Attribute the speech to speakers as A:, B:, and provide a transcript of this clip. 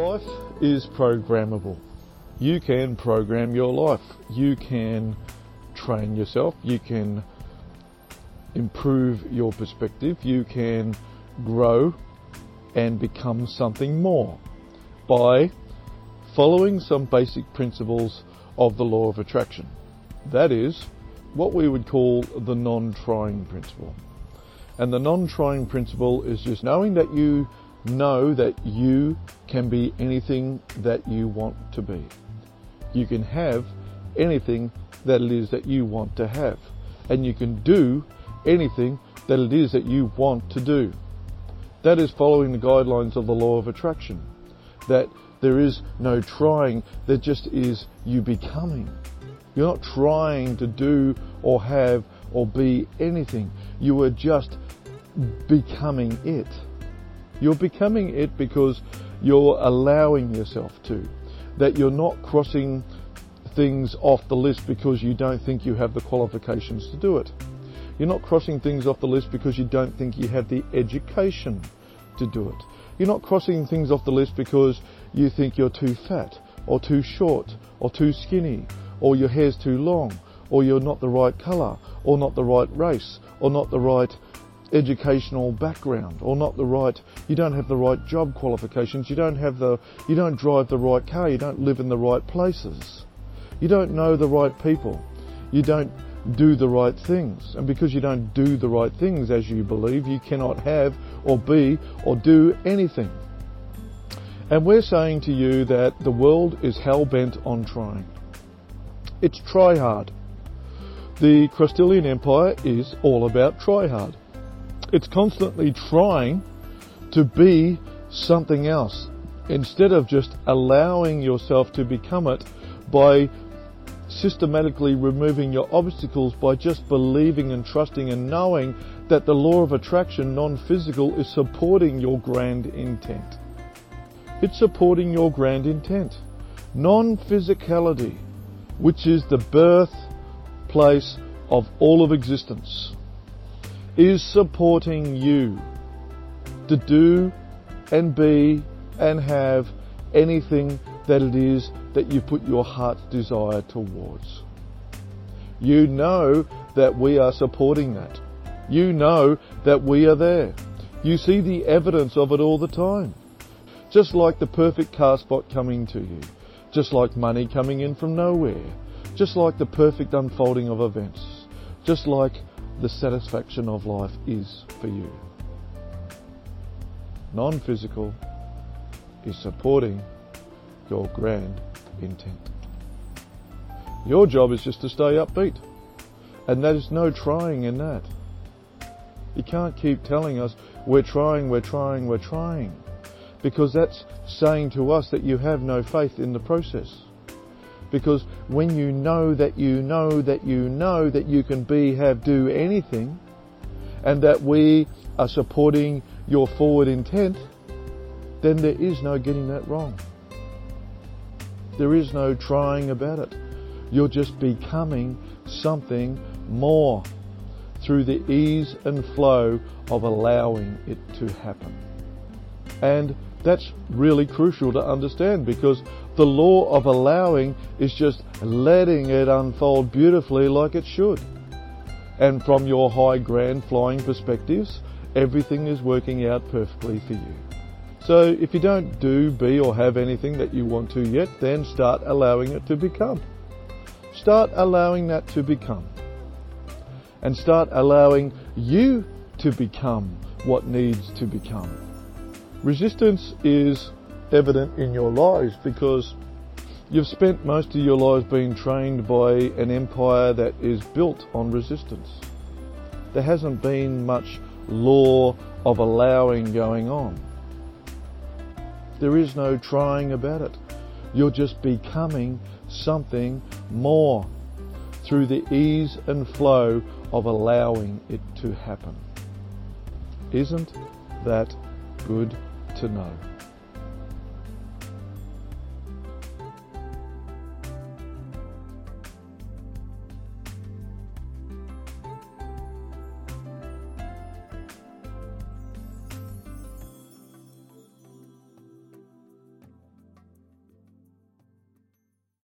A: Life is programmable. You can program your life. You can train yourself. You can improve your perspective. You can grow and become something more by following some basic principles of the law of attraction. That is what we would call the non-trying principle. And the non-trying principle is just knowing that you know that you can be anything that you want to be. You can have anything that it is that you want to have. And you can do anything that it is that you want to do. That is following the guidelines of the law of attraction. That there is no trying, there just is you becoming. You're not trying to do or have or be anything. You are just becoming it. You're becoming it because you're allowing yourself to. That you're not crossing things off the list because you don't think you have the qualifications to do it. You're not crossing things off the list because you don't think you have the education to do it. You're not crossing things off the list because you think you're too fat or too short or too skinny or your hair's too long or you're not the right colour or not the right race or not the right educational background or not the right you don't have the right job qualifications you don't have the you don't drive the right car you don't live in the right places. You don't know the right people. You don't do the right things. And because you don't do the right things as you believe you cannot have or be or do anything. And we're saying to you that the world is hell bent on trying. It's try hard. The Christilian Empire is all about try hard it's constantly trying to be something else instead of just allowing yourself to become it by systematically removing your obstacles by just believing and trusting and knowing that the law of attraction, non-physical, is supporting your grand intent. It's supporting your grand intent. Non-physicality, which is the birthplace of all of existence is supporting you to do and be and have anything that it is that you put your heart's desire towards. You know that we are supporting that. You know that we are there. You see the evidence of it all the time. Just like the perfect car spot coming to you. Just like money coming in from nowhere. Just like the perfect unfolding of events. Just like the satisfaction of life is for you. Non physical is supporting your grand intent. Your job is just to stay upbeat. And there is no trying in that. You can't keep telling us, we're trying, we're trying, we're trying. Because that's saying to us that you have no faith in the process. Because when you know that you know that you know that you can be, have, do anything, and that we are supporting your forward intent, then there is no getting that wrong. There is no trying about it. You're just becoming something more through the ease and flow of allowing it to happen. And that's really crucial to understand because the law of allowing is just letting it unfold beautifully like it should. And from your high grand flying perspectives, everything is working out perfectly for you. So if you don't do, be or have anything that you want to yet, then start allowing it to become. Start allowing that to become. And start allowing you to become what needs to become. Resistance is evident in your lives because you've spent most of your lives being trained by an empire that is built on resistance. There hasn't been much law of allowing going on. There is no trying about it. You're just becoming something more through the ease and flow of allowing it to happen. Isn't that good to know?